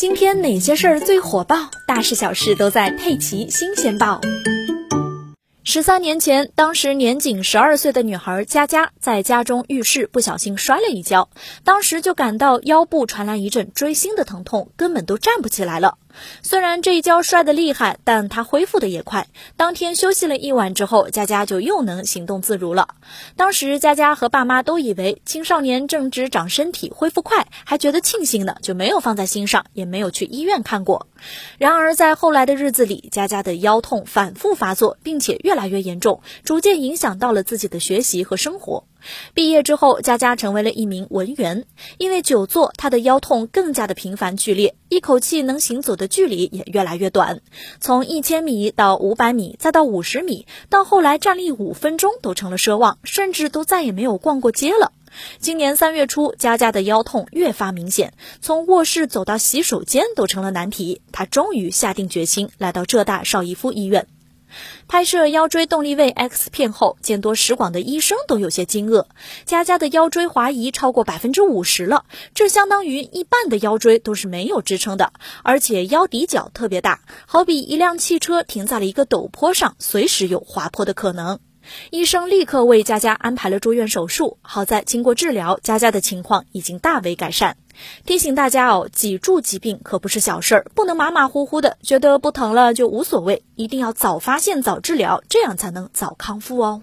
今天哪些事儿最火爆？大事小事都在《佩奇新鲜报》。十三年前，当时年仅十二岁的女孩佳佳在家中浴室不小心摔了一跤，当时就感到腰部传来一阵锥心的疼痛，根本都站不起来了。虽然这一跤摔得厉害，但她恢复的也快。当天休息了一晚之后，佳佳就又能行动自如了。当时佳佳和爸妈都以为青少年正值长身体，恢复快，还觉得庆幸呢，就没有放在心上，也没有去医院看过。然而在后来的日子里，佳佳的腰痛反复发作，并且越来越严重，逐渐影响到了自己的学习和生活。毕业之后，佳佳成为了一名文员。因为久坐，她的腰痛更加的频繁剧烈，一口气能行走的距离也越来越短，从一千米到五百米，再到五十米，到后来站立五分钟都成了奢望，甚至都再也没有逛过街了。今年三月初，佳佳的腰痛越发明显，从卧室走到洗手间都成了难题。她终于下定决心，来到浙大邵逸夫医院。拍摄腰椎动力位 X 片后，见多识广的医生都有些惊愕。佳佳的腰椎滑移超过百分之五十了，这相当于一半的腰椎都是没有支撑的，而且腰底角特别大，好比一辆汽车停在了一个陡坡上，随时有滑坡的可能。医生立刻为佳佳安排了住院手术。好在经过治疗，佳佳的情况已经大为改善。提醒大家哦，脊柱疾病可不是小事儿，不能马马虎虎的，觉得不疼了就无所谓，一定要早发现早治疗，这样才能早康复哦。